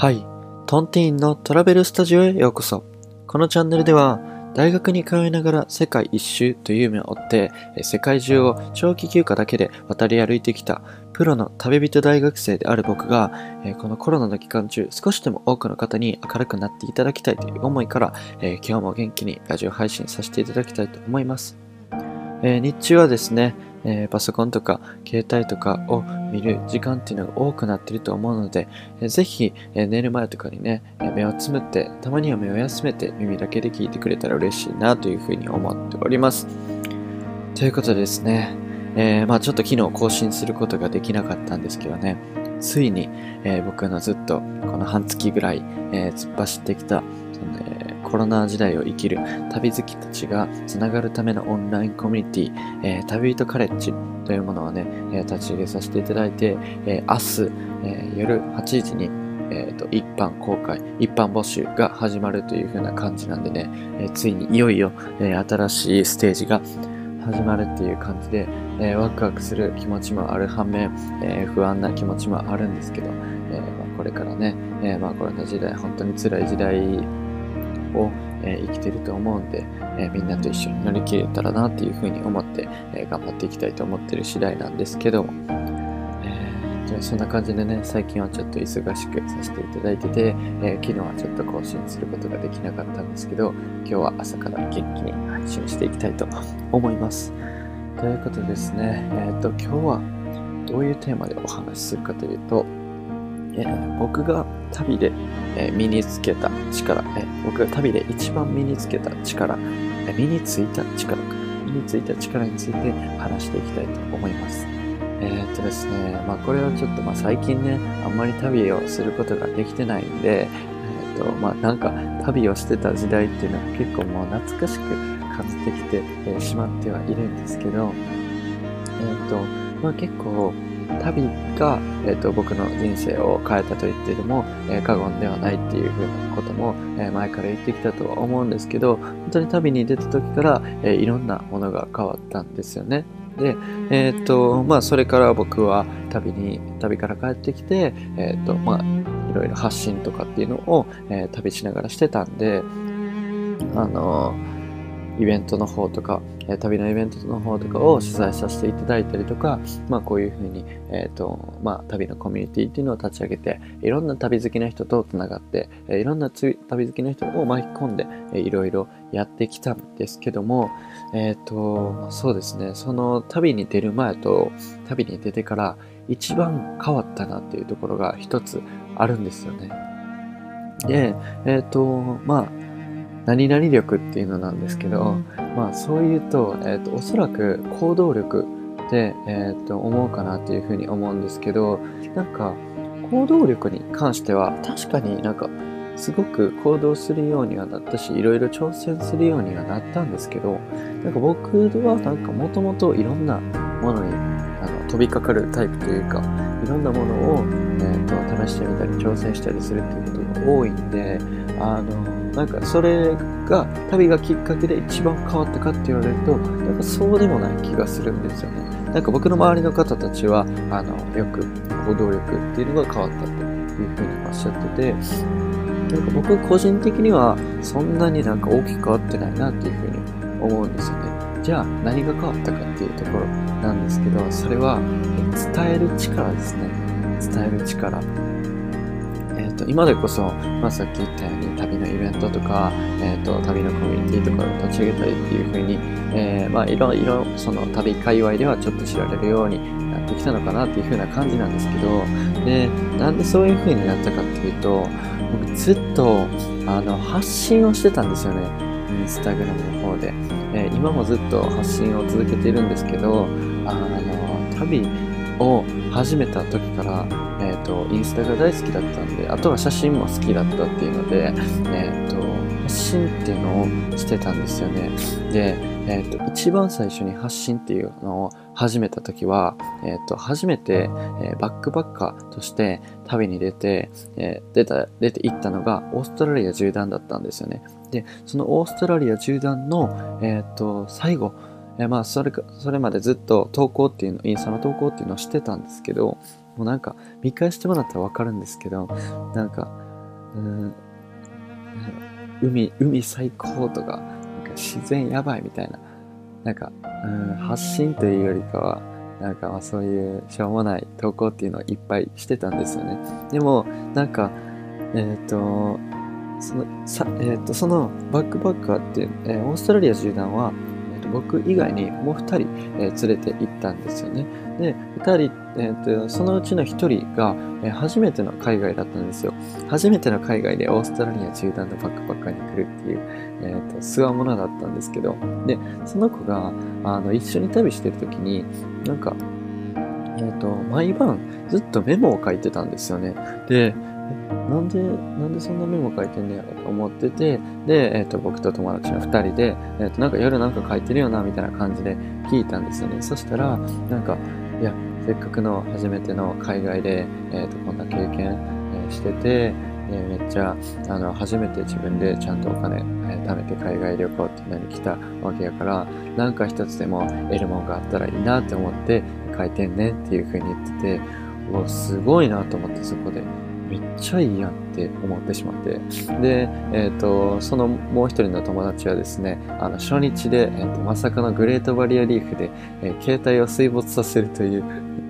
はい。トンティーンのトラベルスタジオへようこそ。このチャンネルでは、大学に通いながら世界一周という夢を追って、世界中を長期休暇だけで渡り歩いてきたプロの旅人大学生である僕が、このコロナの期間中、少しでも多くの方に明るくなっていただきたいという思いから、今日も元気にラジオ配信させていただきたいと思います。日中はですね、えーパソコンとか携帯とかを見る時間っていうのが多くなってると思うので、えーぜひ、えー寝る前とかにね、え目をつむって、たまには目を休めて耳だけで聞いてくれたら嬉しいなというふうに思っております。ということでですね、えまあちょっと昨日更新することができなかったんですけどね、ついに、え僕のずっとこの半月ぐらい、え突っ走ってきた、コロナ時代を生きる旅好きたちがつながるためのオンラインコミュニティ、えー旅人カレッジというものをね、えー立ち上げさせていただいて、えー明日、えー夜8時に、えーと一般公開、一般募集が始まるという風な感じなんでね、えーついにいよいよ、えー新しいステージが始まるっていう感じで、えーワクワクする気持ちもある反面、えー不安な気持ちもあるんですけど、えーまあ、これからね、えーまあ、コロナ時代、本当に辛い時代を、え生きてると思うんで、えみんなと一緒に乗り切れたらなっていうふうに思って、え頑張っていきたいと思ってる次第なんですけども、えーじゃそんな感じでね、最近はちょっと忙しくさせていただいてて、えー昨日はちょっと更新することができなかったんですけど、今日は朝から元気に配信していきたいと思います。ということでですね、えっ、と、今日はどういうテーマでお話しするかというと、えー僕が旅で、えー身につけた力、えー僕が旅で一番身につけた力、えー身についた力か、身についた力について話していきたいと思います。えーっとですね、まあこれはちょっとまあ最近ね、あんまり旅をすることができてないんで、えーっとまあなんか旅をしてた時代っていうのが結構もう懐かしく感じてきて、えーしまってはいるんですけど、えっと、まあ結構旅が、えー、と僕の人生を変えたと言ってでも、えー過言ではないっていうふうなことも、えー前から言ってきたとは思うんですけど本当に旅に出た時から、えーいろんなものが変わったんですよね。で、えっ、と、まあ、それから僕は旅に、旅から帰ってきて、えっ、と、まあ、いろいろ発信とかっていうのを、えー旅しながらしてたんで、あのイベントの方とか、え旅のイベントの方とかを取材させていただいたりとか、まあこういうふうに、えっ、と、まあ旅のコミュニティっていうのを立ち上げて、いろんな旅好きな人とつながって、えいろんな旅好きな人を巻き込んで、えーいろいろやってきたんですけども、えっ、と、そうですね、その旅に出る前と旅に出てから一番変わったなっていうところが一つあるんですよね。で、えっ、と、まあ、何々力っていうのなんですけど、まあそう言うと、えっ、と、おそらく行動力って、えっ、と、思うかなっていうふうに思うんですけど、なんか、行動力に関しては、確かになんか、すごく行動するようにはなったし、いろいろ挑戦するようにはなったんですけど、なんか僕はなんかもともといろんなものにあの飛びかかるタイプというか、いろんなものを、えー、と試してみたり挑戦したりするっていうことが多いんで、あの、なんかそれが旅がきっかけで一番変わったかって言われると、なんかそうでもない気がするんですよね。なんか僕の周りの方たちは、あの、よく行動力っていうのが変わったというふうにおっしゃってて、なんか僕個人的にはそんなになんか大きく変わってないなっていうふうに思うんですよね。じゃあ何が変わったかっていうところなんですけど、それは伝える力ですね。伝える力。えっ、と、今でこそ、まあ、さっき言ったように旅のイベントとか、えっ、と、旅のコミュニティとかを立ち上げたりっていうふうに、えーまあ、いろいろ、その旅界隈ではちょっと知られるようになってきたのかなっていうふうな感じなんですけど、で、なんでそういうふうになったかっていうと、僕ずっと、あの、発信をしてたんですよね。インスタグラムの方で。えー今もずっと発信を続けているんですけど、あの、旅を始めた時から、えっ、と、インスタが大好きだったんで、あとは写真も好きだったっていうので、えっ、と、発信っていうのをしてたんですよね。で、えっ、と、一番最初に発信っていうのを始めた時は、えっ、と、初めて、えーバックパッカーとして旅に出て、えー出た、出て行ったのがオーストラリア縦断だったんですよね。で、そのオーストラリア縦断の、えっ、と、最後、えまあ、それか、それまでずっと投稿っていうの、インスタの投稿っていうのをしてたんですけど、もうなんか、見返してもらったらわかるんですけど、なんか、うん、海、海最高とか、なんか自然やばいみたいな、なんか、うん、発信というよりかは、なんかまあそういうしょうもない投稿っていうのをいっぱいしてたんですよね。でも、なんか、えっ、ー、と、その、さえ、ー、と、そのバックパッカーっていう、えー、オーストラリア縦断は、僕以外にもう2人、えー、連れて行ったんですよね。で、2人、えーと、そのうちの1人が、えー、初めての海外だったんですよ。初めての海外でオーストラリア縦断のバックパッカーに来るっていう、えーと、すわものだったんですけど、で、その子があの一緒に旅してる時に、なんか、えっ、ー、と、毎晩ずっとメモを書いてたんですよね。で、なんで、なんでそんなメモ書いてんねやろと思ってて、で、えっ、ー、と、僕と友達の二人で、えっ、ー、と、なんか夜なんか書いてるよな、みたいな感じで聞いたんですよね。そしたら、なんか、いや、せっかくの初めての海外で、えっ、と、こんな経験、えしてて、えめっちゃ、あの、初めて自分でちゃんとお金、え貯めて海外旅行っていうのに来たわけやから、なんか一つでも得るもんがあったらいいなって思って書いてんねっていう風に言ってて、うわ、すごいなと思ってそこで。めっちゃいいやんって思ってしまって。で、えっ、ー、と、そのもう一人の友達はですね、あの、初日で、えーと、まさかのグレートバリアリーフで、えー、携帯を水没させるという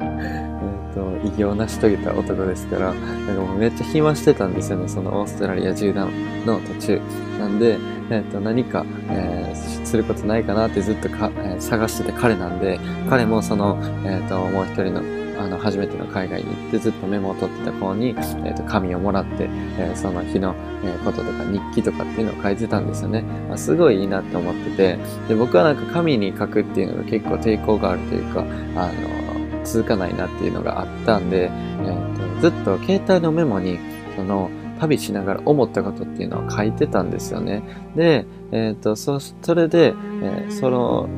えと、偉業を成し遂げた男ですから、なんかもうめっちゃ暇してたんですよね、そのオーストラリア縦断の途中。なんで、えっ、ー、と、何か、えー、することないかなってずっとか、えー、探してた彼なんで、彼もその、えっ、と、もう一人のの、初めての海外に行ってずっとメモを取ってた子に、えっ、ー、と、紙をもらって、えー、その日の、え、こととか日記とかっていうのを書いてたんですよね。まあ、すごいいいなって思ってて、で、僕はなんか紙に書くっていうのが結構抵抗があるというか、あの、続かないなっていうのがあったんで、えっ、と、ずっと携帯のメモに、その、旅しながら思ったことっていうのは書いてたんですよね。で、えっ、と、そ、それで、えその、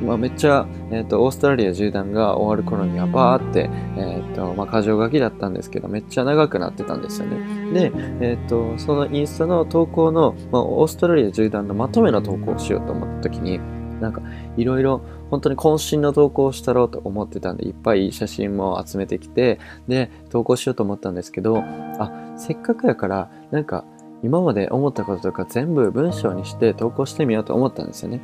まあ、めっちゃ、えっ、ー、と、オーストラリア縦断が終わる頃にはバーって、えっ、ー、と、まあ、箇条書きだったんですけど、めっちゃ長くなってたんですよね。で、えっ、ー、と、そのインスタの投稿の、まあ、オーストラリア縦断のまとめの投稿をしようと思った時に、なんか、いろいろ、本当に渾身の投稿をしたろうと思ってたんで、いっぱい写真も集めてきて、で、投稿しようと思ったんですけど、あ、せっかくやから、なんか、今まで思ったこととか全部文章にして投稿してみようと思ったんですよね。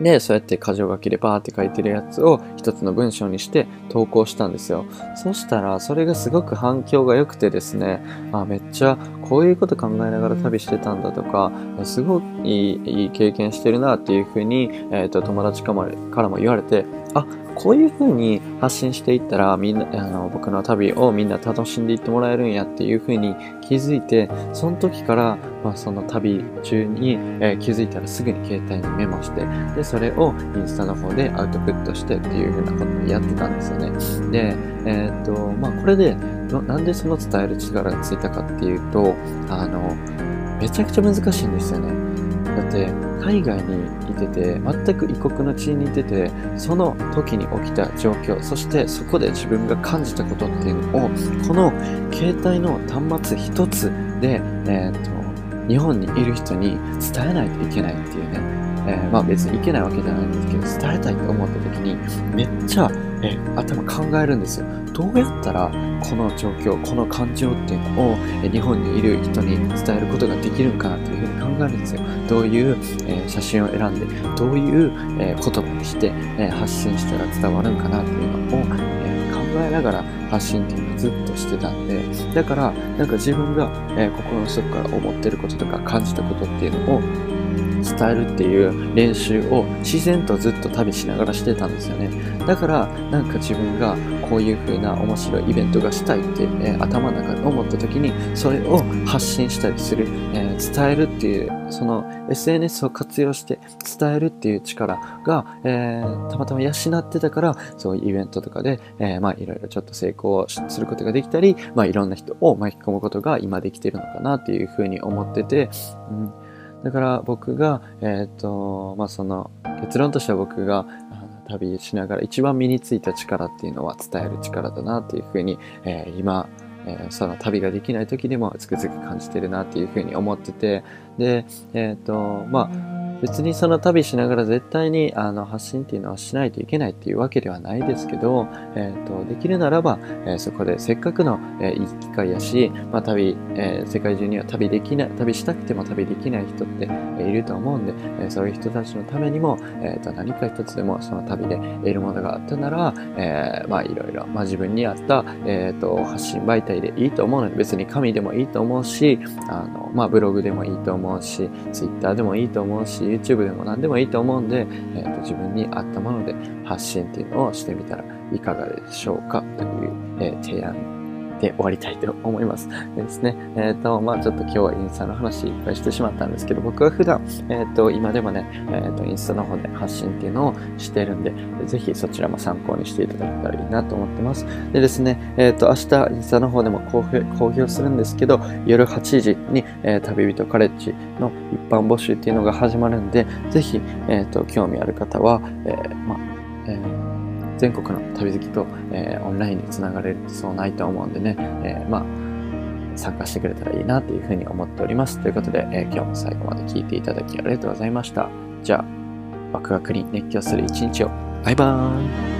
で、そうやって箇条書きでバーって書いてるやつを一つの文章にして投稿したんですよ。そしたら、それがすごく反響が良くてですね、あ、めっちゃこういうこと考えながら旅してたんだとか、すごいいいい経験してるなっていうふうに、えっ、ー、と、友達からも言われて、あ、こういう風に発信していったら、みんな、あの、僕の旅をみんな楽しんでいってもらえるんやっていう風に気づいて、その時から、まあ、その旅中に、えー、気づいたらすぐに携帯にメモして、で、それをインスタの方でアウトプットしてっていう風なことをやってたんですよね。で、えー、っと、まあ、これで、なんでその伝える力がついたかっていうと、あの、めちゃくちゃ難しいんですよね。だって、海外にいてて、全く異国の地にいてて、その時に起きた状況、そしてそこで自分が感じたことっていうのを、この携帯の端末一つで、えっ、ー、と、日本にいる人に伝えないといけないっていうね。えー、まあ別にいけないわけじゃないんですけど、伝えたいと思った時に、めっちゃ、え、頭考えるんですよ。どうやったらこの状況、この感情っていうのを、え日本にいる人に伝えることができるんかなっていうふうに考えるんですよ。どういう、え、写真を選んで、どういう、え、言葉にして、え、発信したら伝わるんかなっていうのを、え考えながら発信っていうのをずっとしてたんで、だから、なんか自分が、え心の底から思ってることとか感じたことっていうのを、伝えるっていう練習を自然とずっと旅しながらしてたんですよね。だから、なんか自分がこういう風な面白いイベントがしたいって、えー、頭の中で思った時に、それを発信したりする、えー、伝えるっていう、その SNS を活用して伝えるっていう力が、えー、たまたま養ってたから、そういうイベントとかで、えまあいろいろちょっと成功することができたり、まあいろんな人を巻き込むことが今できてるのかなっていう風に思ってて、うんだから僕が、えっ、ー、と、まあ、その、結論としては僕が旅しながら一番身についた力っていうのは伝える力だなっていうふうに、えー、今、えー、その旅ができない時でもつくづく感じてるなっていうふうに思ってて、で、えっ、ー、と、まあ、別にその旅しながら絶対にあの発信っていうのはしないといけないっていうわけではないですけど、えーと、できるならば、えー、そこでせっかくの、えー、いい機会やし、まあ、旅、えー、世界中には旅できない旅したくても旅できない人って、えいると思うんで、えそういう人たちのためにも、えーと、何か一つでもその旅で得るものがあったなら、えまあいろいろ、まあ、自分に合った、えーと、発信媒体でいいと思うので別に紙でもいいと思うしあの、まあ、ブログでもいいと思うし Twitter でもいいと思うし YouTube でも何でもいいと思うんで、えーと、自分に合ったもので発信っていうのをしてみたらいかがでしょうかという、えー、提案で終わりたいと思います。でですね、えっ、ー、と、まあちょっと今日はインスタの話いっぱいしてしまったんですけど、僕は普段、えっ、ー、と、今でもね、えっ、ー、と、インスタの方で発信っていうのをしてるんで、ぜひそちらも参考にしていただけたらいいなと思ってます。でですね、えっ、と、明日インスタの方でも公表するんですけど、夜8時に、え旅人カレッジの一般募集っていうのが始まるんで、ぜひ、えっ、と、興味ある方は、えまあ、全国の旅好きと、えー、オンラインにつながれるそうないと思うんでね、えー、まあ、参加してくれたらいいなというふうに思っております。ということで、えー、今日も最後まで聞いていただきありがとうございました。じゃあ、ワクワクに熱狂する一日を。バイバーイ